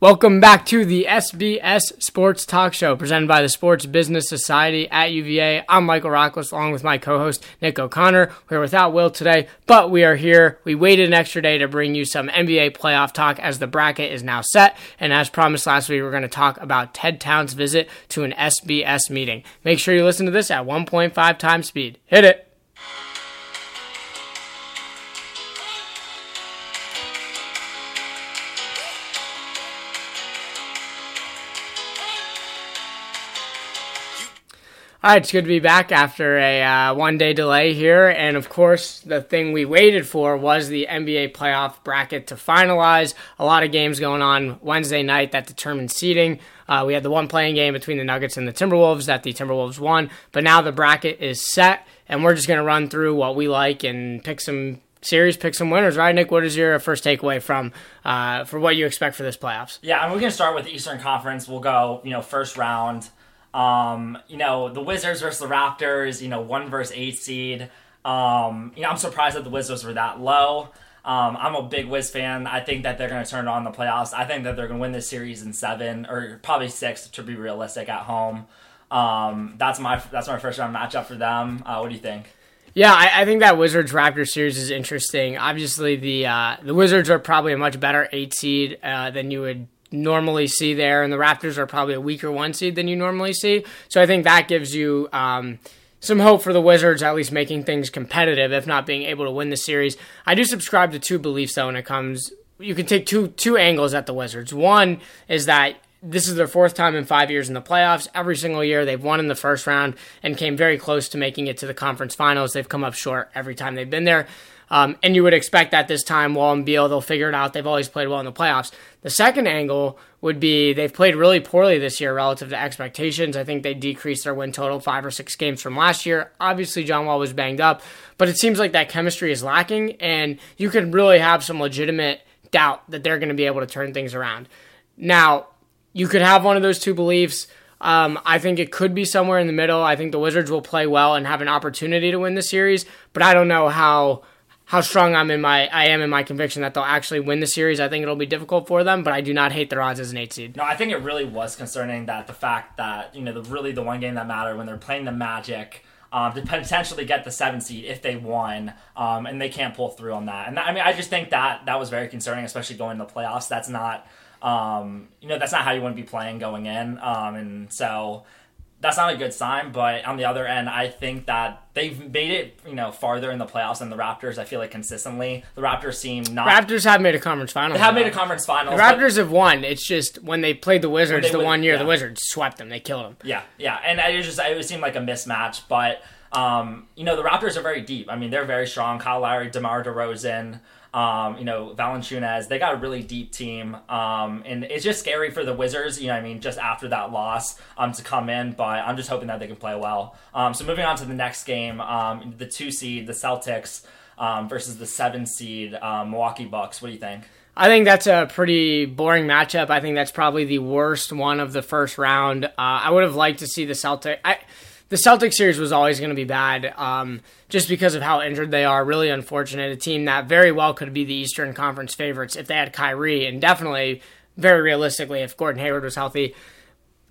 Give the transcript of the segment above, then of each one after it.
Welcome back to the SBS Sports Talk Show presented by the Sports Business Society at UVA. I'm Michael Rockless along with my co-host Nick O'Connor. We're without Will today, but we are here. We waited an extra day to bring you some NBA playoff talk as the bracket is now set. And as promised last week, we're going to talk about Ted Towne's visit to an SBS meeting. Make sure you listen to this at 1.5 times speed. Hit it. All right, it's good to be back after a uh, one day delay here. And of course, the thing we waited for was the NBA playoff bracket to finalize. A lot of games going on Wednesday night that determined seeding. Uh, we had the one playing game between the Nuggets and the Timberwolves that the Timberwolves won. But now the bracket is set, and we're just going to run through what we like and pick some series, pick some winners, right, Nick? What is your first takeaway from uh, for what you expect for this playoffs? Yeah, and we're going to start with the Eastern Conference. We'll go, you know, first round. Um, you know, the Wizards versus the Raptors, you know, one versus eight seed. Um, you know, I'm surprised that the Wizards were that low. Um, I'm a big Wiz fan. I think that they're going to turn on the playoffs. I think that they're going to win this series in seven or probably six to be realistic at home. Um, that's my that's my first round matchup for them. Uh, what do you think? Yeah, I, I, think that Wizards Raptors series is interesting. Obviously, the uh, the Wizards are probably a much better eight seed uh, than you would normally see there, and the Raptors are probably a weaker one seed than you normally see. So I think that gives you um, some hope for the Wizards at least making things competitive, if not being able to win the series. I do subscribe to two beliefs though when it comes. You can take two two angles at the Wizards. One is that this is their fourth time in five years in the playoffs. Every single year they've won in the first round and came very close to making it to the conference finals. They've come up short every time they've been there. Um, and you would expect that this time, Wall and Beal, they'll figure it out. They've always played well in the playoffs. The second angle would be they've played really poorly this year relative to expectations. I think they decreased their win total five or six games from last year. Obviously, John Wall was banged up, but it seems like that chemistry is lacking, and you could really have some legitimate doubt that they're going to be able to turn things around. Now, you could have one of those two beliefs. Um, I think it could be somewhere in the middle. I think the Wizards will play well and have an opportunity to win the series, but I don't know how how strong I'm in my I am in my conviction that they'll actually win the series. I think it'll be difficult for them, but I do not hate their odds as an eight seed. No, I think it really was concerning that the fact that you know the really the one game that mattered when they're playing the Magic. Um, to potentially get the seven seed if they won, um, and they can't pull through on that. And I mean, I just think that that was very concerning, especially going to the playoffs. That's not, um, you know, that's not how you want to be playing going in. Um, and so that's not a good sign. But on the other end, I think that they've made it, you know, farther in the playoffs than the Raptors. I feel like consistently, the Raptors seem not. Raptors have made a conference final. They have made a conference final. The Raptors have won. It's just when they played the Wizards the win, one year, yeah. the Wizards swept them. They killed them. Yeah, yeah, and it just it seemed like a mismatch, but. Um, you know the Raptors are very deep. I mean, they're very strong. Kyle Lowry, DeMar DeRozan, um, you know, Valanciunas, they got a really deep team. Um, and it's just scary for the Wizards, you know I mean, just after that loss um, to come in, but I'm just hoping that they can play well. Um, so moving on to the next game, um, the two seed, the Celtics um, versus the seven seed, um, Milwaukee Bucks. What do you think? I think that's a pretty boring matchup. I think that's probably the worst one of the first round. Uh, I would have liked to see the Celtics. I, the Celtics series was always going to be bad um, just because of how injured they are. Really unfortunate. A team that very well could be the Eastern Conference favorites if they had Kyrie, and definitely, very realistically, if Gordon Hayward was healthy.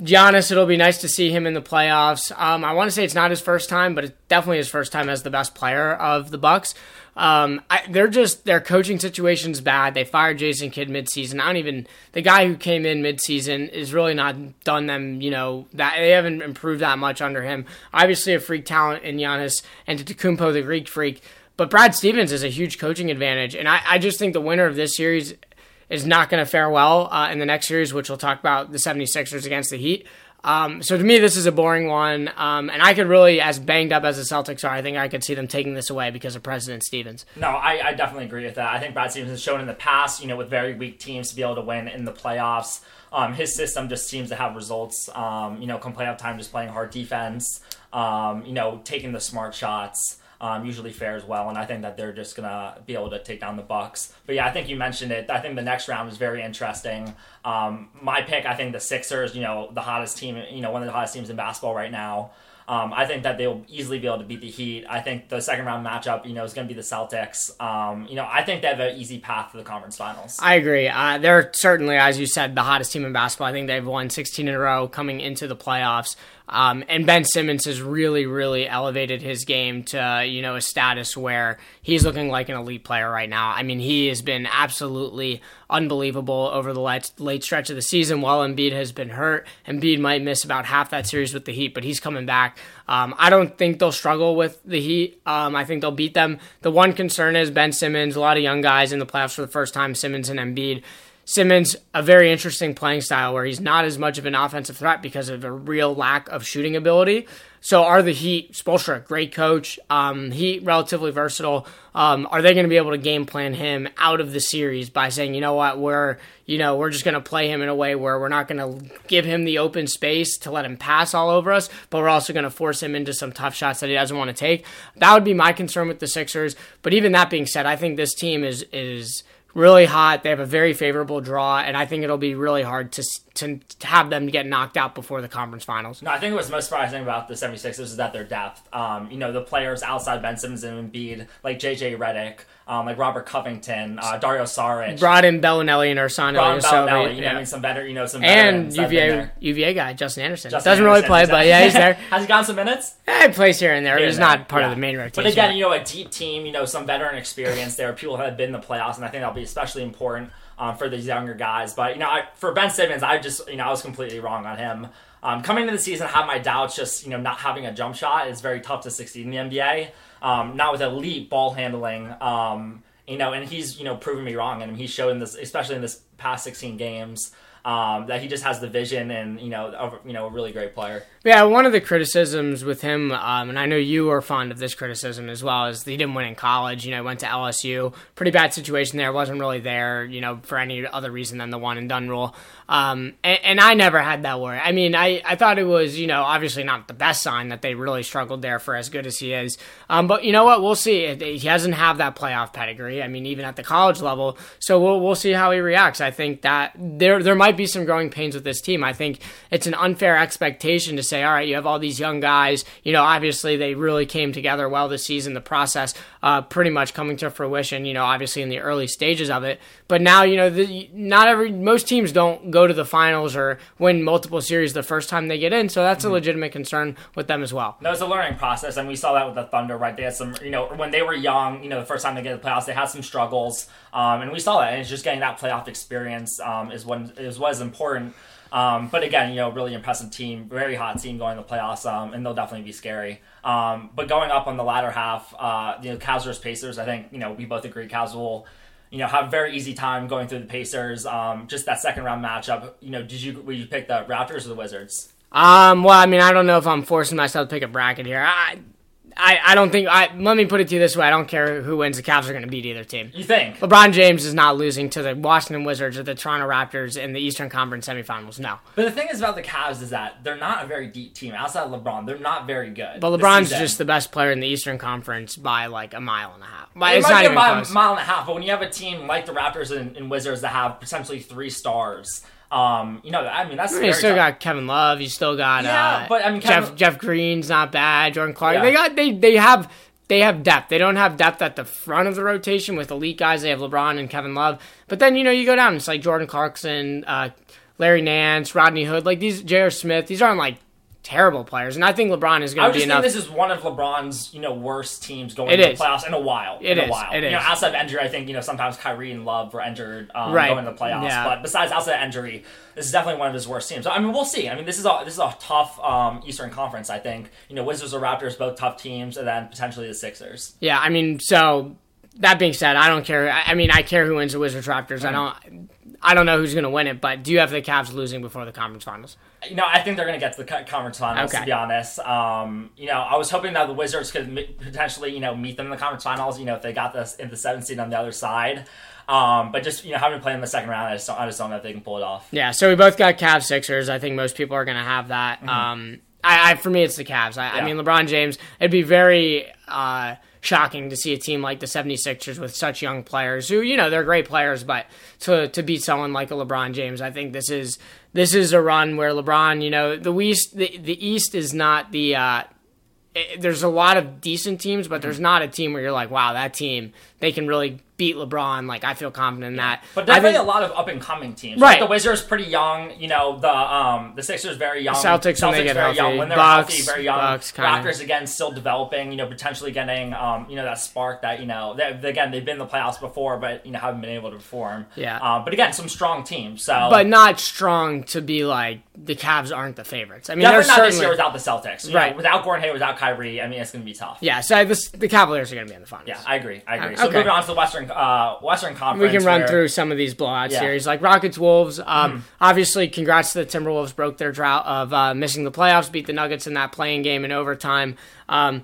Giannis, it'll be nice to see him in the playoffs. Um, I want to say it's not his first time, but it's definitely his first time as the best player of the Bucks. Um, I, they're just their coaching situation's bad. They fired Jason Kidd midseason. I don't even the guy who came in midseason is really not done them. You know that they haven't improved that much under him. Obviously, a freak talent in Giannis and Antetokounmpo, the Greek freak. But Brad Stevens is a huge coaching advantage, and I, I just think the winner of this series is not going to fare well uh, in the next series, which we'll talk about the 76ers against the Heat. Um, so to me, this is a boring one, um, and I could really, as banged up as the Celtics are, I think I could see them taking this away because of President Stevens. No, I, I definitely agree with that. I think Brad Stevens has shown in the past, you know, with very weak teams to be able to win in the playoffs. Um, his system just seems to have results. Um, you know, come playoff time, just playing hard defense. Um, you know, taking the smart shots um, usually fares well, and I think that they're just gonna be able to take down the Bucks. But yeah, I think you mentioned it. I think the next round is very interesting. Um, my pick, I think the Sixers, you know, the hottest team, you know, one of the hottest teams in basketball right now. Um, I think that they'll easily be able to beat the Heat. I think the second round matchup, you know, is going to be the Celtics. Um, you know, I think they have an easy path to the conference finals. I agree. Uh, they're certainly, as you said, the hottest team in basketball. I think they've won 16 in a row coming into the playoffs. Um, and Ben Simmons has really, really elevated his game to you know a status where he's looking like an elite player right now. I mean, he has been absolutely unbelievable over the late, late stretch of the season. While Embiid has been hurt, Embiid might miss about half that series with the Heat, but he's coming back. Um, I don't think they'll struggle with the Heat. Um, I think they'll beat them. The one concern is Ben Simmons. A lot of young guys in the playoffs for the first time. Simmons and Embiid. Simmons, a very interesting playing style where he's not as much of an offensive threat because of a real lack of shooting ability. So are the Heat, Spoelstra, great coach, um, Heat relatively versatile. Um, are they going to be able to game plan him out of the series by saying, you know what, we're you know we're just going to play him in a way where we're not going to give him the open space to let him pass all over us, but we're also going to force him into some tough shots that he doesn't want to take. That would be my concern with the Sixers. But even that being said, I think this team is is really hot. They have a very favorable draw, and I think it'll be really hard to to, have them get knocked out before the conference finals. No, I think what's most surprising about the 76ers is that their depth. Um, you know, the players outside Ben Simmons and Embiid, like JJ Redick, um, like Robert Covington, uh, Dario Saric. Brought in Belinelli and Ersan Brought Belinelli, you know, I mean, some better, you know, some better. And UVA, UVA guy, Justin Anderson. Justin Doesn't Anderson. really play, but yeah, he's there. Has he gotten some minutes? Yeah, he plays here and there. Here He's there, not part yeah. of the main rotation. But again, you know, a deep team, you know, some veteran experience there, people that have been in the playoffs, and I think that'll be especially important um, for these younger guys. But, you know, I, for Ben Simmons, I just, you know, I was completely wrong on him. Um, coming into the season, I have my doubts just, you know, not having a jump shot is very tough to succeed in the NBA. Um, not with elite ball handling. Um, you know, and he's, you know, proven me wrong. And he's shown this, especially in this past 16 games, um, that he just has the vision and, you know, of, you know, a really great player. Yeah, one of the criticisms with him, um, and I know you are fond of this criticism as well, is he didn't win in college. You know, went to LSU, pretty bad situation there. wasn't really there, you know, for any other reason than the one and done rule. Um, and, and, I never had that worry. I mean, I, I thought it was, you know, obviously not the best sign that they really struggled there for as good as he is. Um, but you know what? We'll see. He doesn't have that playoff pedigree. I mean, even at the college level. So we'll we'll see how he reacts. I think that there there might be some growing pains with this team. I think it's an unfair expectation to say, all right, you have all these young guys. You know, obviously they really came together well this season. The process uh, pretty much coming to fruition. You know, obviously in the early stages of it. But now, you know, the, not every most teams don't go to the finals or win multiple series the first time they get in. So that's mm-hmm. a legitimate concern with them as well. No, it's a learning process, and we saw that with the Thunder. Right, they had some, you know, when they were young. You know, the first time they get to the playoffs, they had some struggles, um, and we saw that. And it's just getting that playoff experience um, is what is what is important. Um, but again, you know, really impressive team, very hot team going to the playoffs, um, and they'll definitely be scary. Um, but going up on the latter half, uh, you know, Cavs versus Pacers, I think you know we both agree Cavs will, you know, have a very easy time going through the Pacers. Um, just that second round matchup, you know, did you would you pick the Raptors or the Wizards? Um, well, I mean, I don't know if I'm forcing myself to pick a bracket here. I, I, I don't think. I let me put it to you this way: I don't care who wins. The Cavs are going to beat either team. You think LeBron James is not losing to the Washington Wizards or the Toronto Raptors in the Eastern Conference semifinals? No. But the thing is about the Cavs is that they're not a very deep team. Outside of LeBron, they're not very good. But LeBron's just the best player in the Eastern Conference by like a mile and a half. By, it it's might not be a mile and a half. But when you have a team like the Raptors and, and Wizards that have potentially three stars um, you know, I mean, that's. I mean, you still tough. got Kevin Love. You still got yeah, uh, but I mean, Kevin... Jeff Jeff Green's not bad. Jordan Clark. Yeah. They got they they have they have depth. They don't have depth at the front of the rotation with elite guys. They have LeBron and Kevin Love. But then you know you go down. It's like Jordan Clarkson, uh, Larry Nance, Rodney Hood. Like these J.R. Smith. These aren't like terrible players, and I think LeBron is going to be enough. I just think this is one of LeBron's you know worst teams going to the playoffs in a while. It in is. A while. It you is. know, outside of injury, I think you know sometimes Kyrie and Love were injured um, right. going to the playoffs. Yeah. But besides outside of injury, this is definitely one of his worst teams. So, I mean, we'll see. I mean, this is a this is a tough um, Eastern Conference. I think you know Wizards or Raptors both tough teams, and then potentially the Sixers. Yeah, I mean, so that being said, I don't care. I mean, I care who wins the Wizards Raptors. Mm-hmm. I don't. I don't know who's going to win it, but do you have the Cavs losing before the conference finals? You know, I think they're going to get to the conference finals. Okay. To be honest, um, you know, I was hoping that the Wizards could potentially, you know, meet them in the conference finals. You know, if they got this in the seventh seed on the other side. Um, but just you know, having played in the second round, I just, don't, I just don't know if they can pull it off. Yeah, so we both got Cavs Sixers. I think most people are going to have that. Mm-hmm. Um, I, I, for me, it's the Cavs. I, yeah. I mean, LeBron James. It'd be very. Uh, shocking to see a team like the 76ers with such young players who, you know, they're great players, but to to beat someone like a LeBron James, I think this is this is a run where LeBron, you know, the East the, the East is not the uh it, there's a lot of decent teams, but there's not a team where you're like, wow, that team they can really beat LeBron. Like I feel confident in that. But definitely think- a lot of up and coming teams. Right. Like the Wizards pretty young. You know the um the Sixers very young. Celtics when they get very healthy. young. When they're Bucks- healthy, very young. Bucks. Raptors again still developing. You know potentially getting um you know that spark that you know they, again they've been in the playoffs before, but you know haven't been able to perform. Yeah. Um, but again, some strong teams. So but not strong to be like the Cavs aren't the favorites. I mean, definitely not this year without the Celtics. You Right. Know, without Gordon Hayward, without Kyrie, I mean it's going to be tough. yeah. So this, the Cavaliers are going to be in the finals. Yeah, I agree. I agree. Uh, So okay. moving on to the Western uh, Western Conference. we can run where- through some of these blowout Yeah. Mm-hmm. series, like Rockets Wolves. Um, Obviously, congrats to the Timberwolves, broke their drought of uh, missing the playoffs, beat the Nuggets in that playing game in overtime. Um,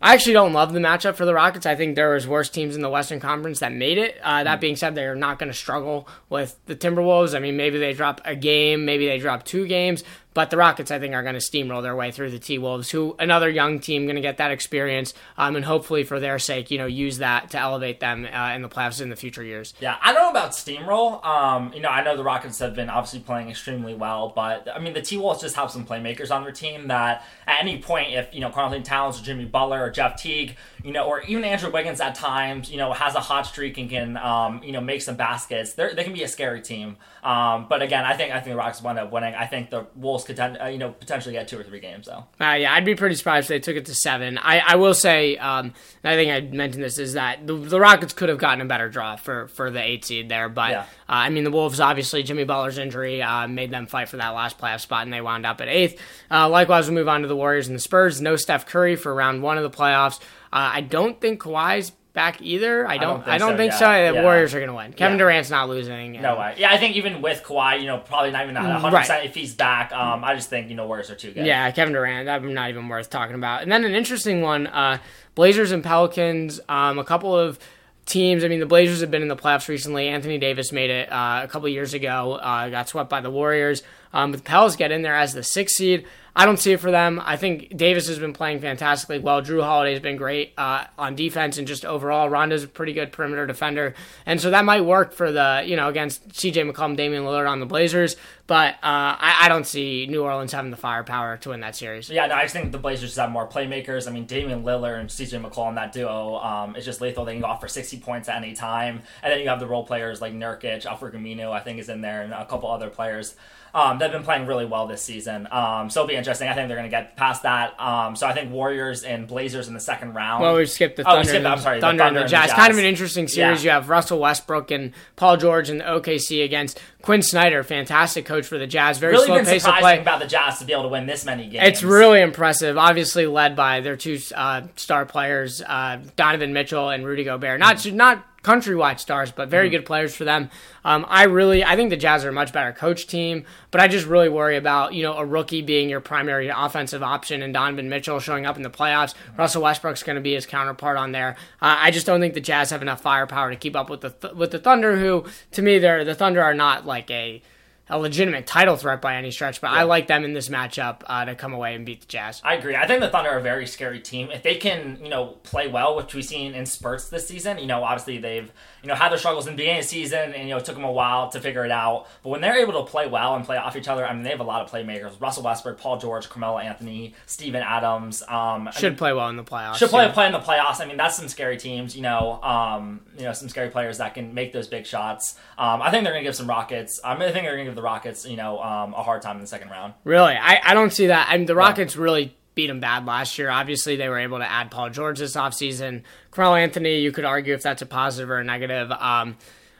I actually don't love the matchup for the Rockets. I think there was worse teams in the Western Conference that made it. Uh, Mm-hmm. that being said, they're not going to struggle with the Timberwolves. I mean, maybe they drop a game, maybe they drop two games, but the Rockets, I think, are going to steamroll their way through the T Wolves, who another young team going to get that experience, um, and hopefully for their sake, you know, use that to elevate them uh, in the playoffs in the future years. Yeah, I don't know about steamroll. Um, you know, I know the Rockets have been obviously playing extremely well, but I mean, the T Wolves just have some playmakers on their team that at any point, if you know Carlton Towns or Jimmy Butler or Jeff Teague, you know, or even Andrew Wiggins at times, you know, has a hot streak and can, um, you know, make some baskets. They're, they can be a scary team. Um, but again, I think I think the Rockets wind up winning. I think the Wolves could, uh, you know, potentially get two or three games though. Uh, yeah, I'd be pretty surprised if they took it to seven. I, I will say, um, I think I mentioned this, is that the, the Rockets could have gotten a better draw for, for the eight seed there. But, Yeah. uh, I mean, the Wolves, obviously, Jimmy Butler's injury uh, made them fight for that last playoff spot, and they wound up at eighth. Uh, likewise, we move on to the Warriors and the Spurs. No Steph Curry for round one of the playoffs. Uh, I don't think Kawhi's back either. I don't, don't I think don't so, think yeah. so. The Yeah. Warriors are going to win. Kevin Yeah. Durant's not losing. No way. Yeah, I think even with Kawhi, you know, probably not even 100% Mm, if he's back. Um, I just think, you know, Warriors are too good. Yeah, Kevin Durant. That's not even worth talking about. And then an interesting one: uh, Blazers and Pelicans. Um, a couple of teams. I mean, the Blazers have been in the playoffs recently. Anthony Davis made it uh, a couple years ago. Uh, got swept by the Warriors. Um, but the Pels get in there as the sixth seed. I don't see it for them. I think Davis has been playing fantastically well. Jrue Holiday's been great uh, on defense and just overall. Rondo's a pretty good perimeter defender, and so that might work for the you know against C.J. McCollum, Damian Lillard on the Blazers. But uh, I, I don't see New Orleans having the firepower to win that series. Yeah, no, I just think the Blazers just have more playmakers. I mean, Damian Lillard and CJ McCollum, that duo, um, is just lethal. They can go off for 60 points at any time. And then you have the role players like Nurkic, Al-Farouq Aminu, I think, is in there, and a couple other players um, that have been playing really well this season. Um, so it'll be interesting. I think they're going to get past that. Um, so I think Warriors and Blazers in the second round. Well, we skipped the Oh, Thunder. skipped- and I'm sorry, Thunder, and Thunder the and the Jazz. Jazz. Kind of an interesting series. Yeah. You have Russell Westbrook and Paul George and the OKC against Quin Snyder, fantastic coach for the Jazz. Very really slow been pace of surprising play. about the Jazz to be able to win this many games. It's really impressive. Obviously led by their two uh, star players, uh, Donovan Mitchell and Rudy Gobert. Not not countrywide stars, but very good players for them. Um, I really, I think the Jazz are a much better coach team, but I just really worry about you know a rookie being your primary offensive option and Donovan Mitchell showing up in the playoffs. Russell Westbrook's going to be his counterpart on there. Uh, I just don't think the Jazz have enough firepower to keep up with the th- with the Thunder, who to me they're the Thunder are not like a a legitimate title threat by any stretch, but I like them in this matchup uh, to come away and beat the Jazz. I agree. I think the Thunder are a very scary team. If they can, you know, play well, which we've seen in spurts this season, you know, obviously they've, you know, had their struggles in the beginning of the season and, you know, it took them a while to figure it out. But when they're able to play well and play off each other, I mean, they have a lot of playmakers. Russell Westbrook, Paul George, Carmelo Anthony, Steven Adams. Um, I Should mean, play well in the playoffs. should play yeah. play in the playoffs. I mean, that's some scary teams. You know, um, you know, some scary players that can make those big shots. Um, I think they're going to give some Rockets. I, mean, I think they're going to give the Rockets, you know, um, a hard time in the second round. Really, I, I don't see that. I mean, the Rockets really beat them bad last year. Obviously, they were able to add Paul George this offseason. Carmelo Anthony, you could argue if that's a positive or a negative. Um,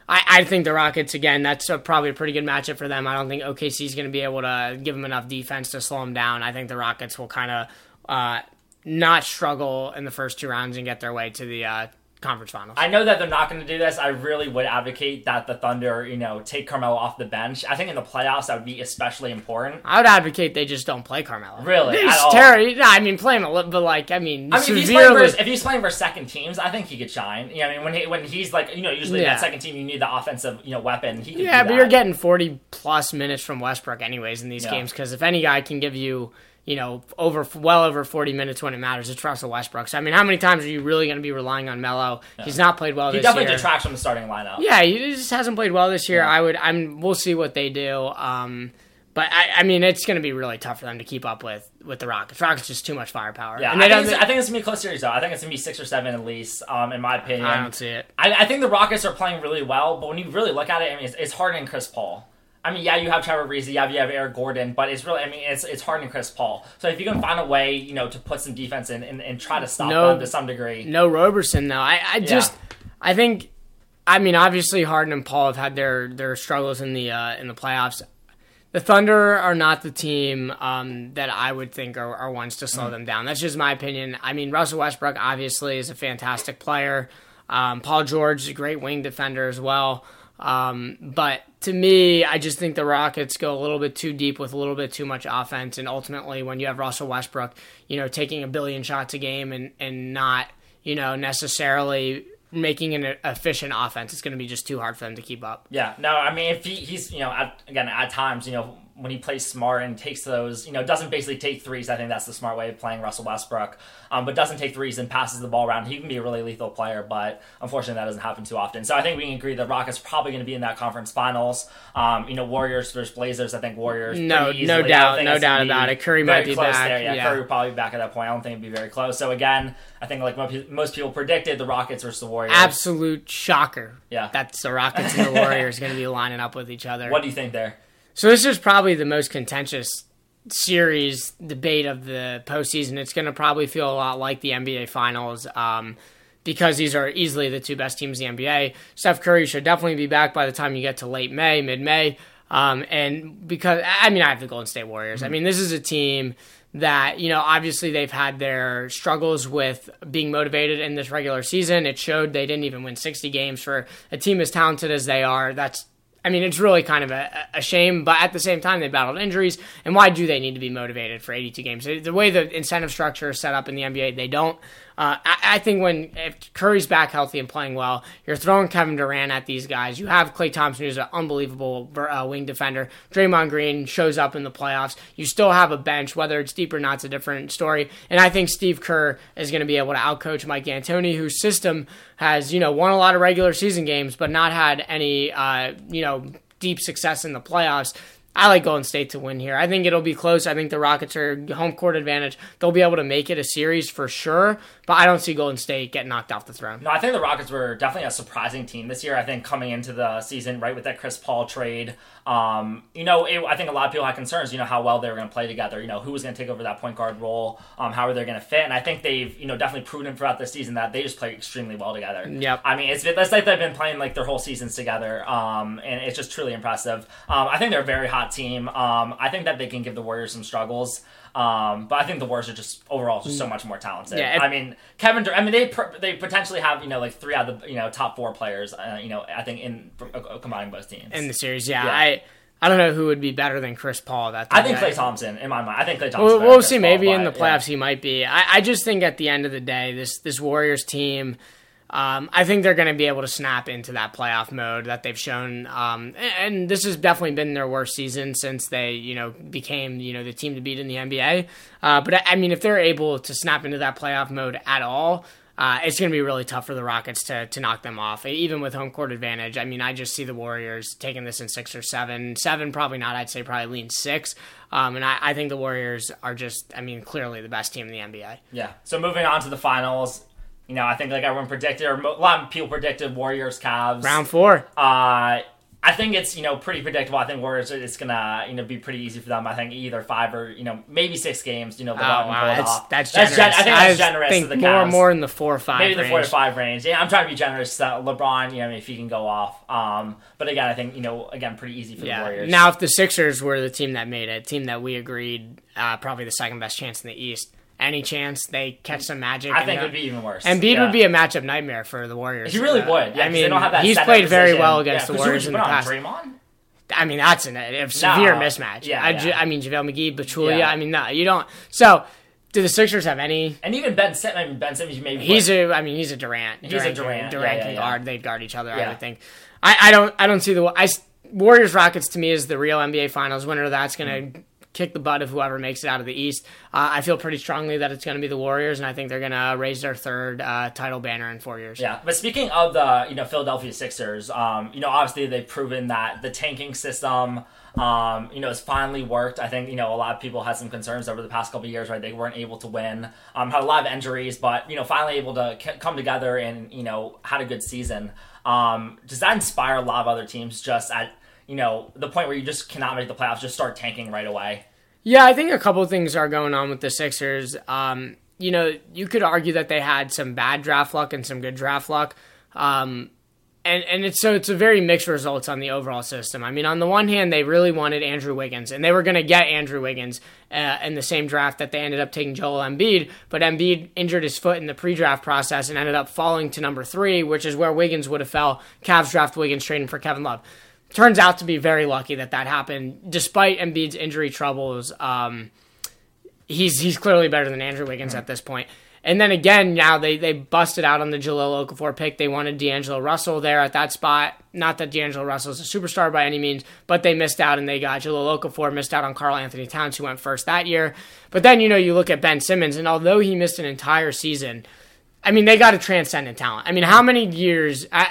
I, I think the Rockets, again, that's a, probably a pretty good matchup for them. I don't think OKC is going to be able to give them enough defense to slow them down. I think the Rockets will kind of uh, not struggle in the first two rounds and get their way to the uh, conference finals. I know that they're not going to do this. I really would advocate that the Thunder, you know, take Carmelo off the bench. I think in the playoffs that would be especially important. I would advocate they just don't play Carmelo. Really? At? Terry. no, I mean, playing a little, but like, I mean, I mean, if he's, playing severely. versus, if he's playing versus second teams, I think he could shine. You know, I mean, when he when he's like, you know, usually Yeah. that second team, you need the offensive, you know, weapon. He Yeah, but you're getting 40 plus minutes from Westbrook anyways in these Yeah. games because if any guy can give you, you know, over well over 40 minutes when it matters, it's Russell Westbrook. So I mean, how many times are you really going to be relying on Melo? He's not played well He definitely year. detracts from the starting lineup. Yeah, he just hasn't played well this year. I would. I'm. We'll see what they do. Um, But I, I mean, it's going to be really tough for them to keep up with with the Rockets. Rockets just too much firepower. Yeah, And I think, I think it's gonna be a close series though. I think it's gonna be six or seven at least, um, in my opinion. I don't see it. I, I think the Rockets are playing really well, but when you really look at it, I mean, it's, it's Harden and Chris Paul. I mean, yeah, you have Trevor Ariza, yeah, you have Eric Gordon, but it's really, I mean, it's it's Harden and Chris Paul. So if you can find a way, you know, to put some defense in and, and try to stop No- them to some degree, No Roberson though. I, I just I think I mean obviously Harden and Paul have had their their struggles in the uh, in the playoffs. The Thunder are not the team um, that I would think are, are ones to slow them down. That's just my opinion. I mean Russell Westbrook obviously is a fantastic player. Um, Paul George is a great wing defender as well. Um, but to me, I just think the Rockets go a little bit too deep with a little bit too much offense, and ultimately, when you have Russell Westbrook, you know, taking a billion shots a game and and not, you know, necessarily making an efficient offense, it's going to be just too hard for them to keep up. Yeah, no, I mean, if he, he's, you know, at, again, at times, you know, when he plays smart and takes those, you know, doesn't basically take threes, I think that's the smart way of playing Russell Westbrook, um, but doesn't take threes and passes the ball around. He can be a really lethal player, but unfortunately that doesn't happen too often. So I think we can agree that Rockets probably going to be in that conference finals. Um, you know, Warriors versus Blazers, I think Warriors. No- no doubt, I don't think no doubt about it. Curry might be back, There. Yeah, yeah. Curry will probably be back at that point. I don't think it'd be very close. So again, I think like most most people predicted, the Rockets versus the Warriors. Absolute shocker. Yeah. That's the Rockets and the Warriors going to be lining up with each other. What do you think there? So this is probably the most contentious series debate of the postseason. It's going to probably feel a lot like the NBA Finals um, because these are easily the two best teams in the NBA. Steph Curry should definitely be back by the time you get to late May, mid May. Um, and because, I mean, I have the Golden State Warriors. I mean, this is a team that, you know, obviously they've had their struggles with being motivated in this regular season. It showed they didn't even win 60 games for a team as talented as they are. That's I mean, it's really kind of a, a shame, but at the same time, they battled injuries. And why do they need to be motivated for 82 games? The way the incentive structure is set up in the NBA, they don't. Uh, I, I think when if Curry's back healthy and playing well, you're throwing Kevin Durant at these guys. You have Klay Thompson, who's an unbelievable uh, wing defender. Draymond Green shows up in the playoffs. You still have a bench, whether it's deep or not, it's a different story. And I think Steve Kerr is going to be able to outcoach Mike D'Antoni, whose system has you know won a lot of regular season games, but not had any uh, you know deep success in the playoffs. I like Golden State to win here. I think it'll be close. I think the Rockets are home court advantage. They'll be able to make it a series for sure, but I don't see Golden State getting knocked off the throne. No, I think the Rockets were definitely a surprising team this year. I think coming into the season, right with that Chris Paul trade, um, you know, it, I think a lot of people had concerns. You know how well they were going to play together. You know who was going to take over that point guard role. Um, how are they going to fit? And I think they've you know definitely proven throughout the season that they just play extremely well together. Yep. I mean, it's, it's like they've been playing like their whole seasons together, um, and it's just truly impressive. Um, I think they're a very hot team. Um, I think that they can give the Warriors some struggles. Um, but I think the Warriors are just overall just so much more talented. Yeah, it- I mean, Kevin. Dur- I mean, they per- they potentially have you know like three out of the you know top four players. Uh, you know, I think in uh, combining both teams. In the series, yeah, Yeah. I I don't know who would be better than Chris Paul. That I think. Klay Thompson in my mind. I think Klay Thompson. We'll, we'll see. Maybe in the playoffs he might be. I, I just think at the end of the day, this this Warriors team, um, I think they're going to be able to snap into that playoff mode that they've shown. Um, and, and this has definitely been their worst season since they you know became you know the team to beat in the NBA. Uh, but I, mean, if they're able to snap into that playoff mode at all. Uh, it's going to be really tough for the Rockets to, to knock them off, even with home court advantage. I mean, I just see the Warriors taking this in six or seven. Seven, probably not. I'd say probably lean six. Um, and I, I think the Warriors are just, I mean, clearly the best team in the NBA. Yeah. So moving on to the finals. You know, I think like everyone predicted, or a lot of people predicted Warriors, Cavs. Round four. Uh, I think it's you know pretty predictable. I think Warriors it's gonna you know be pretty easy for them. I think either five or you know maybe six games. You know, Oh, they'll go out and wow. That's, off. that's That's generous. gen- I think that's generous think to the more, Cavs. more in the four or five Maybe the four to five range. Yeah, I'm trying to be generous. Uh, LeBron, you know, if he can go off. Um, but again, I think you know, again, pretty easy for the Warriors. Now, if the Sixers were the team that made it, team that we agreed uh, probably the second best chance in the East, any chance they catch some magic? I think uh, it'd be even worse. Embiid yeah. would be a matchup nightmare for the Warriors. He really Uh, would. Yeah, I 'cause mean, they don't have that he's center played very position. well against yeah, the 'cause who Warriors in you the put on, past. Draymond. I mean, that's an, a severe No. mismatch. Yeah, I, yeah. ju- I mean, JaVale McGee, Pachulia. Yeah. I mean, no, you don't. So, do the Sixers have any? And even Ben Simmons, I mean, Ben Simmons maybe. He's would. a. I mean, he's a Durant. He's a Durant. Durant Yeah, yeah, can yeah. guard. They'd guard each other. I Yeah. would think. I, I don't. I don't see the. I s- Warriors Rockets to me is the real NBA Finals winner. That's going Mm-hmm. to kick the butt of whoever makes it out of the East. Uh, I feel pretty strongly that it's going to be the Warriors, and I think they're going to raise their third uh, title banner in four years. Yeah, but speaking of the you know Philadelphia Sixers, um, you know obviously they've proven that the tanking system um, you know, has finally worked. I think, you know, a lot of people had some concerns over the past couple years, right? They weren't able to win, um, had a lot of injuries, but, you know, finally able to c- come together and, you know, had a good season. Um, does that inspire a lot of other teams just at, you know, the point where you just cannot make the playoffs, just start tanking right away? Yeah, I think a couple things are going on with the Sixers. Um, you know, you could argue that they had some bad draft luck and some good draft luck. Um, and and it's so it's a very mixed results on the overall system. I mean, on the one hand, they really wanted Andrew Wiggins, and they were going to get Andrew Wiggins uh, in the same draft that they ended up taking Joel Embiid. But Embiid injured his foot in the pre-draft process and ended up falling to number three, which is where Wiggins would have fell. Cavs draft Wiggins, trading for Kevin Love. Turns out to be very lucky that that happened, despite Embiid's injury troubles. Um, he's he's clearly better than Andrew Wiggins mm-hmm. at this point. And then again, now they, they busted out on the Jahlil Okafor pick. They wanted D'Angelo Russell there at that spot. Not that D'Angelo Russell is a superstar by any means, but they missed out and they got Jahlil Okafor, missed out on Karl-Anthony Towns, who went first that year. But then, you know, you look at Ben Simmons, and although he missed an entire season, I mean, they got a transcendent talent. I mean, how many years uh,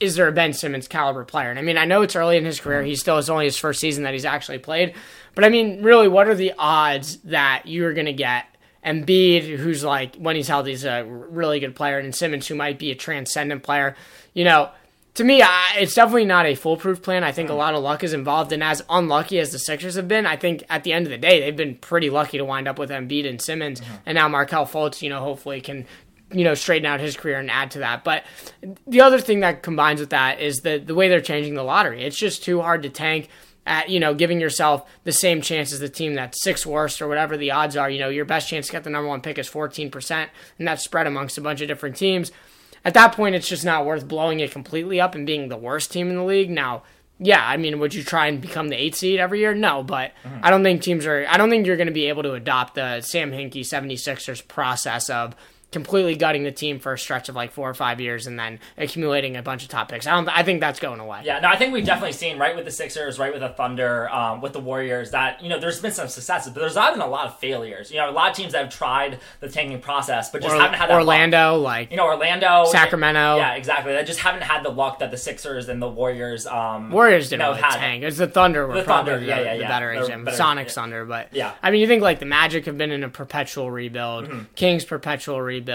is there a Ben Simmons caliber player? And I mean, I know it's early in his career. He still is only his first season that he's actually played. But I mean, really, what are the odds that you're going to get Embiid, who's like when he's healthy, he's a really good player, and Simmons, who might be a transcendent player. You know, to me, I, it's definitely not a foolproof plan. I think a lot of luck is involved, and as unlucky as the Sixers have been, I think at the end of the day, they've been pretty lucky to wind up with Embiid and Simmons, mm-hmm. and now Markelle Fultz, you know, hopefully can you know straighten out his career and add to that. But the other thing that combines with that is the the way they're changing the lottery. It's just too hard to tank at you know giving yourself the same chance as the team that's sixth worst or whatever the odds are. You know your best chance to get the number one pick is fourteen percent, and that's spread amongst a bunch of different teams. At that point, it's just not worth blowing it completely up and being the worst team in the league. Now, yeah, I mean, would you try and become the eighth seed every year? No, but mm-hmm. I don't think teams are. I don't think you're going to be able to adopt the Sam Hinkie 76ers process of completely gutting the team for a stretch of like four or five years and then accumulating a bunch of top picks. I don't. I think that's going away. Yeah, no, I think we've definitely seen right with the Sixers, right with the Thunder, um, with the Warriors that you know there's been some successes, but there's been a lot of failures. You know, a lot of teams that have tried the tanking process, but just or, haven't had that Orlando, luck. like you know, Orlando, Sacramento. Yeah, exactly. They just haven't had the luck that the Sixers and the Warriors. Um, Warriors didn't you know, really tank. It's the Thunder were the probably Thunder, yeah, yeah, yeah. the better example. Sonic yeah. Thunder, but yeah, I mean, you think like the Magic have been in a perpetual rebuild, mm-hmm. Kings perpetual rebuild.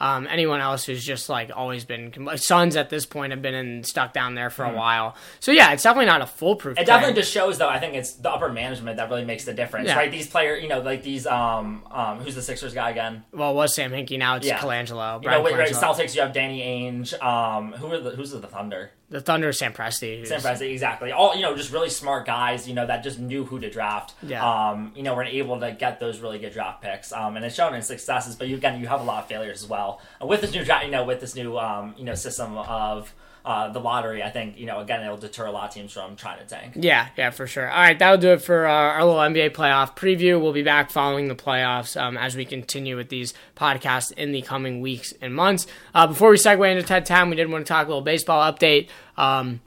Um, anyone else who's just like always been Suns at this point have been in, stuck down there for a hmm. while. So yeah, it's definitely not a foolproof. It plan. definitely just shows though. I think it's the upper management that really makes the difference, yeah. right? These players, you know, like these. Um, um, who's the Sixers guy again? Well, it was Sam Hinkie. Now it's yeah. Colangelo. You know, wait, right, Celtics. You have Danny Ainge. Um, who are the who's the Thunder? The Thunder, Sam Presti. Sam Presti, exactly. All you know, just really smart guys. You know that just knew who to draft. Yeah. Um, you know, were able to get those really good draft picks. Um, and it's shown in successes. But you, again, you have a lot of failures as well uh, with this new draft. You know, with this new um, you know system of uh, the lottery, I think, you know, again, it'll deter a lot of teams from trying to tank. Yeah, yeah, for sure. All right, that'll do it for uh, our little NBA playoff preview. We'll be back following the playoffs um, as we continue with these podcasts in the coming weeks and months. Uh, before we segue into TED Time, we did want to talk a little baseball update. Um,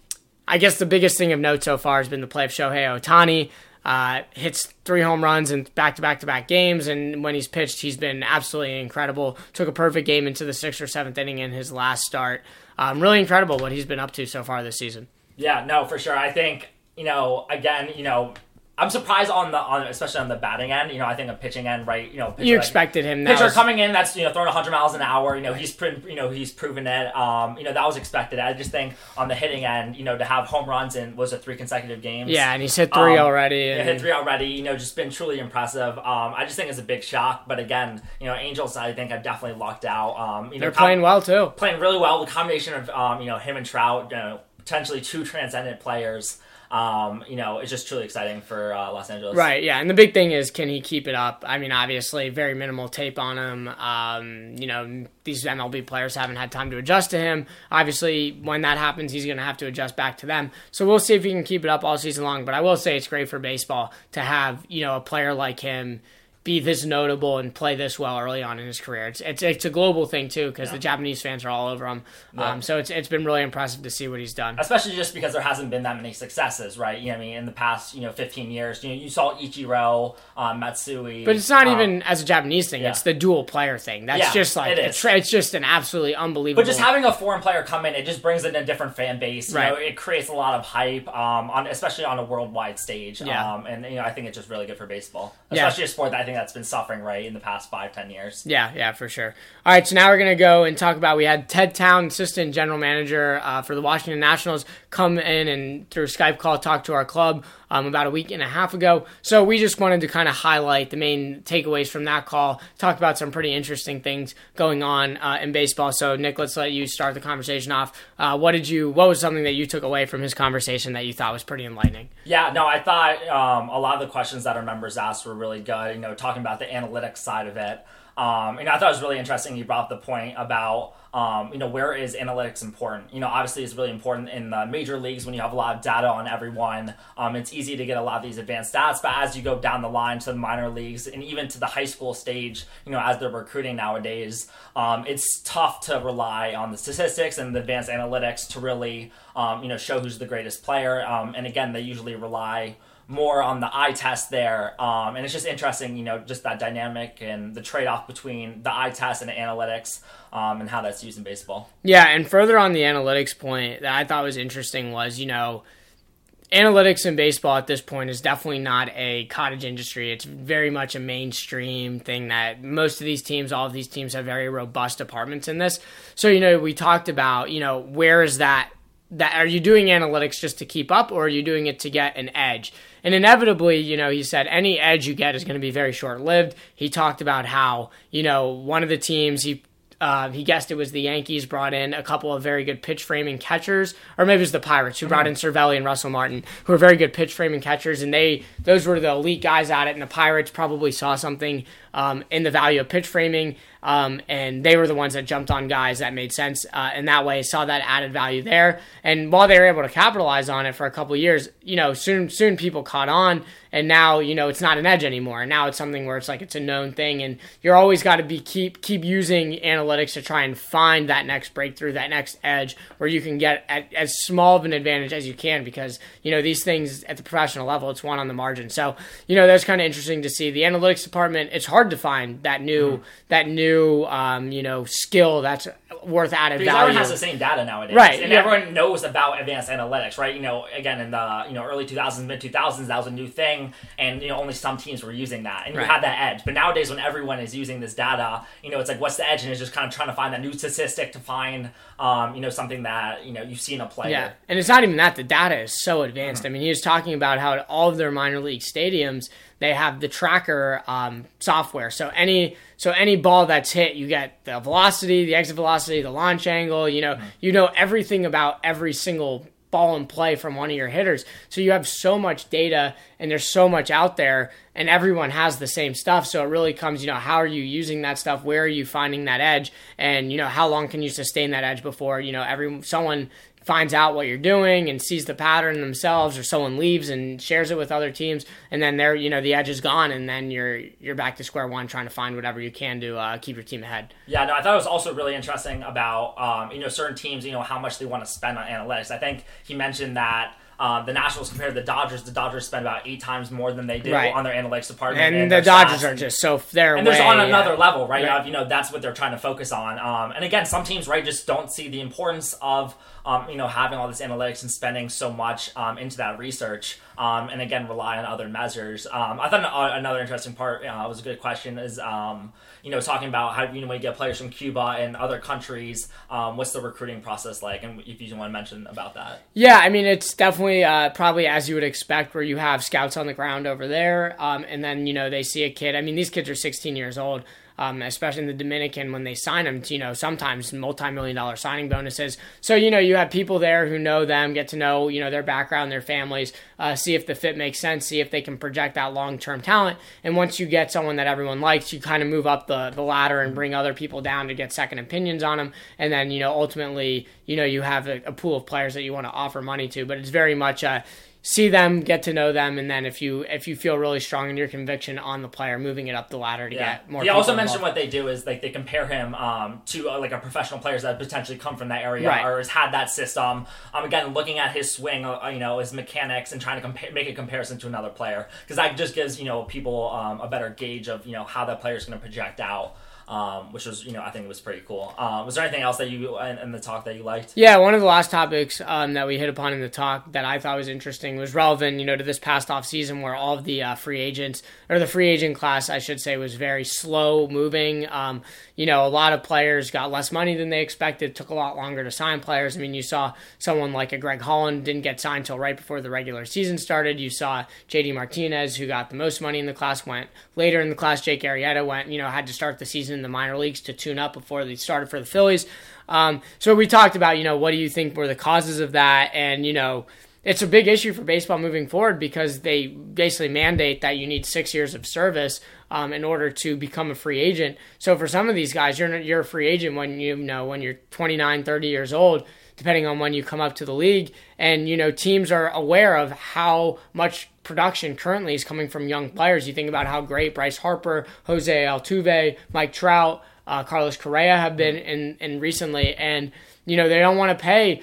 I guess the biggest thing of note so far has been the play of Shohei Ohtani. Uh, hits three home runs in back to back to back games, and when he's pitched, he's been absolutely incredible. Took a perfect game into the sixth or seventh inning in his last start. Um, really incredible what he's been up to so far this season. Yeah, no, for sure. I think you know, again, you know, I'm surprised on the on especially on the batting end. You know, I think a pitching end, right? You know, you expected him. Pitcher was... coming in that's you know throwing 100 miles an hour. You know, he's you know he's proven it. Um, you know that was expected. I just think on the hitting end, you know, to have home runs in was it three consecutive games? Yeah, and he's hit three um, already. And... Yeah, hit three already. You know, just been truly impressive. Um, I just think it's a big shock. But again, you know, Angels I think have definitely locked out. Um, you know, they're playing well too. Playing really well. The combination of um, you know him and Trout, you know, potentially two transcendent players um, you know, it's just truly exciting for uh, Los Angeles. Right. Yeah, and the big thing is, can he keep it up? I mean, obviously, very minimal tape on him. Um, you know, these MLB players haven't had time to adjust to him. Obviously, when that happens, he's going to have to adjust back to them. So we'll see if he can keep it up all season long. But I will say it's great for baseball to have you know a player like him be this notable and play this well early on in his career. It's it's, it's a global thing too because yeah. the Japanese fans are all over him. Yeah. Um, so it's it's been really impressive to see what he's done. Especially just because there hasn't been that many successes, right? You know, I mean, in the past you know 15 years, you know, you saw Ichiro, um, Matsui, but it's not um, even as a Japanese thing. Yeah. It's the dual player thing. That's just like it it's just an absolutely unbelievable. But just having a foreign player come in, it just brings in a different fan base. You right. know, it creates a lot of hype, um, on especially on a worldwide stage. Yeah. Um, and you know, I think it's just really good for baseball, especially a sport that I think that's been suffering. Right right in the past five ten years. Yeah, yeah, for sure. All right, so now we're gonna go and talk about. We had Ted Towne, assistant general manager uh, for the Washington Nationals, come in and through Skype call talk to our club um, about a week and a half ago. So we just wanted to kind of highlight the main takeaways from that call. Talk about some pretty interesting things going on uh, in baseball. So Nick, let's let you start the conversation off. Uh, what did you? What was something that you took away from his conversation that you thought was pretty enlightening? Yeah, no, I thought um, a lot of the questions that our members asked were really good. You know, talking about the analytics side of it. Um, and I thought it was really interesting. You brought up the point about um, you know, where is analytics important? You know, obviously it's really important in the major leagues when you have a lot of data on everyone. Um, it's easy to get a lot of these advanced stats, but as you go down the line to the minor leagues and even to the high school stage, you know, as they're recruiting nowadays, um, it's tough to rely on the statistics and the advanced analytics to really, um, you know, show who's the greatest player. Um, and again, they usually rely more on the eye test there. Um, and it's just interesting, you know, just that dynamic and the trade off between the eye test and the analytics um, and how that's used in baseball. Yeah, and further on the analytics point that I thought was interesting was, you know, analytics in baseball at this point is definitely not a cottage industry. It's very much a mainstream thing that most of these teams, all of these teams have very robust departments in this. So, you know, we talked about, you know, where is that that are you doing analytics just to keep up or are you doing it to get an edge? And inevitably, you know, he said any edge you get is going to be very short lived. He talked about how, you know, one of the teams he uh, he guessed it was the Yankees brought in a couple of very good pitch framing catchers, or maybe it was the Pirates who brought in Cervelli and Russell Martin, who are very good pitch framing catchers, and they those were the elite guys at it. And the Pirates probably saw something um, in the value of pitch framing. Um, and they were the ones that jumped on guys that made sense uh, that way. Saw that added value there, and while they were able to capitalize on it for a couple years, you know, soon soon people caught on, and now you know it's not an edge anymore. And now it's something where it's like it's a known thing, and you're always got to be keep keep using analytics to try and find that next breakthrough, that next edge, where you can get at, as small of an advantage as you can, because you know these things at the professional level, it's one on the margin. So you know that's kind of interesting to see. The analytics department, it's hard to find that new mm-hmm. that new um, you know skill that's worth added because value. Everyone has the same data nowadays, right? And yeah. everyone knows about advanced analytics, right? You know, again in the you know early 2000s, mid 2000s, that was a new thing, and you know only some teams were using that, and you had that edge. But nowadays, when everyone is using this data, you know, it's like what's the edge, and it's just kind of trying to find that new statistic to find, um, you know, something that you know you've seen a player. Yeah, and it's not even that the data is so advanced. Mm-hmm. I mean, he was talking about how all of their minor league stadiums they have the tracker um, software. So any so any ball that's hit, you get the velocity, the exit velocity, the launch angle. You know, mm-hmm. you know everything about every single ball in play from one of your hitters. So you have so much data and there's so much out there and everyone has the same stuff. So it really comes, you know, how are you using that stuff? Where are you finding that edge? And, you know, how long can you sustain that edge before, you know, every someone finds out what you're doing and sees the pattern themselves or someone leaves and shares it with other teams and then there you know the edge is gone and then you're you're back to square one trying to find whatever you can to uh, keep your team ahead yeah no i thought it was also really interesting about um, you know certain teams you know how much they want to spend on analytics i think he mentioned that uh, the Nationals compared to the Dodgers, the Dodgers spend about eight times more than they do right. on their analytics department. And, and the Dodgers are just so they're and there's on another level, right? right. you know, that's what they're trying to focus on. Um, and again, some teams, right, just don't see the importance of um, you know, having all this analytics and spending so much um, into that research, um, and again, rely on other measures. Um, I thought another interesting part uh, was a good question is, um, you know, talking about how you know when you get players from Cuba and other countries, um, what's the recruiting process like, and if you want to mention about that. Yeah, I mean, it's definitely uh, probably as you would expect, where you have scouts on the ground over there, and then you know they see a kid. I mean, these kids are 16 years old um, especially in the Dominican when they sign them. You know, sometimes multi-million dollar signing bonuses. So you know, you have people there who know them, get to know you know their background, their families, uh, see if the fit makes sense, see if they can project that long-term talent. And once you get someone that everyone likes, you kind of move up the the ladder and bring other people down to get second opinions on them. And then you know, ultimately, you know, you have a, a pool of players that you want to offer money to. But it's very much a see them, get to know them, and then if you if you feel really strong in your conviction on the player, moving it up the ladder to Yeah. get more. He also mentioned involved. what they do is like they compare him um, to uh, like a professional players that potentially come from that area Right. or has had that system. Um, again, looking at his swing, uh, you know, his mechanics, and trying to compare, make a comparison to another player because that just gives you know people um, a better gauge of you know how that player is going to project out. Um, which was, you know, I think it was pretty cool. Um, was there anything else that you in, in the talk that you liked? Yeah, one of the last topics um, that we hit upon in the talk that I thought was interesting was relevant, you know, to this past off season where all of the uh, free agents or the free agent class, I should say, was very slow moving. Um, you know, a lot of players got less money than they expected. Took a lot longer to sign players. I mean, you saw someone like a Greg Holland didn't get signed till right before the regular season started. You saw JD Martinez, who got the most money in the class, went later in the class. Jake Arrieta went, you know, had to start the season the minor leagues to tune up before they started for the Phillies. Um, so we talked about, you know, what do you think were the causes of that? And, you know, it's a big issue for baseball moving forward because they basically mandate that you need six years of service um, in order to become a free agent. So for some of these guys, you're you're a free agent when you know when you're 29, 30 years old, depending on when you come up to the league. And you know teams are aware of how much production currently is coming from young players. You think about how great Bryce Harper, Jose Altuve, Mike Trout, uh, Carlos Correa have been in, in recently, and you know they don't want to pay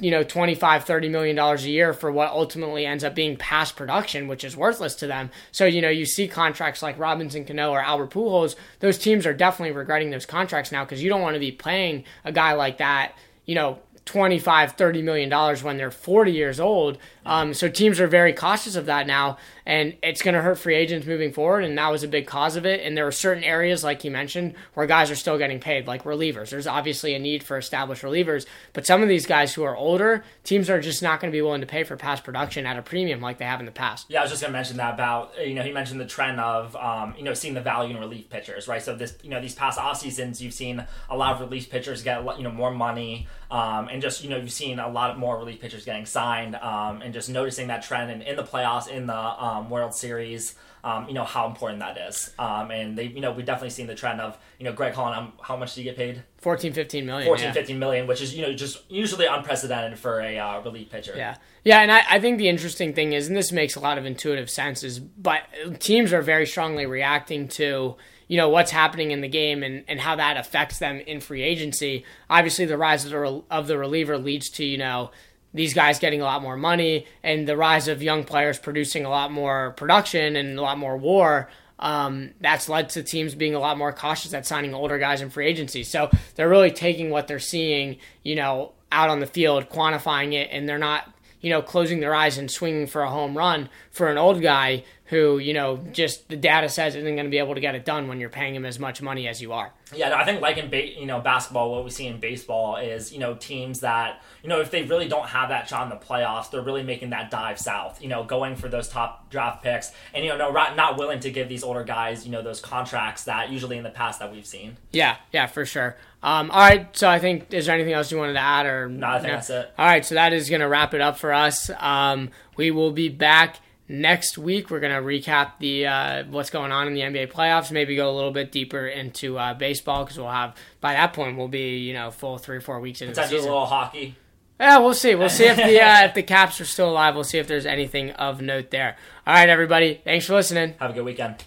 you know 25 30 million dollars a year for what ultimately ends up being past production which is worthless to them. So you know you see contracts like robinson cano or albert pujols those teams are definitely regretting those contracts now because you don't want to be paying a guy like that you know 25 30 million dollars when they're 40 years old um, so teams are very cautious of that now and it's going to hurt free agents moving forward and that was a big cause of it. And there are certain areas like you mentioned where guys are still getting paid like relievers. There's obviously a need for established relievers but some of these guys who are older teams are just not going to be willing to pay for past production at a premium like they have in the past. Yeah, I was just gonna mention that about you know he mentioned the trend of um, you know seeing the value in relief pitchers, right? So this you know these past off seasons you've seen a lot of relief pitchers get you know more money, um, and just you know you've seen a lot more relief pitchers getting signed, um, and just noticing that trend in, in the playoffs in the um, World Series. Um, you know how important that is, um, and they, you know, we've definitely seen the trend of, you know, Greg Holland. Um, how much did he get paid? 14 15 million 14, yeah. 15 million, which is you know just usually unprecedented for a uh, relief pitcher. Yeah. Yeah, and I, I think the interesting thing is, and this makes a lot of intuitive sense, is but teams are very strongly reacting to, you know, what's happening in the game and, and how that affects them in free agency. Obviously the rise of the, of the reliever leads to, you know, these guys getting a lot more money and the rise of young players producing a lot more production and a lot more war. Um, that's led to teams being a lot more cautious at signing older guys in free agency. So they're really taking what they're seeing, you know, out on the field, quantifying it, and they're not, you know, closing their eyes and swinging for a home run for an old guy who, you know, just the data says isn't going to be able to get it done when you're paying him as much money as you are. Yeah, no, I think like in ba- you know basketball, what we see in baseball is you know teams that you know if they really don't have that shot in the playoffs, they're really making that dive south. You know, going for those top draft picks, and you know, no, not not willing to give these older guys you know those contracts that usually in the past that we've seen. Yeah, yeah, for sure. Um, all right, so I think is there anything else you wanted to add or No, I think that's it. All right, so that is going to wrap it up for us. Um, we will be back next week. We're going to recap the uh, what's going on in the NBA playoffs. Maybe go a little bit deeper into uh, baseball because we'll have by that point we'll be you know full three or four weeks into the Potentially a little hockey. Yeah, we'll see. We'll see if the uh, if the Caps are still alive. We'll see if there's anything of note there. All right, everybody. Thanks for listening. Have a good weekend.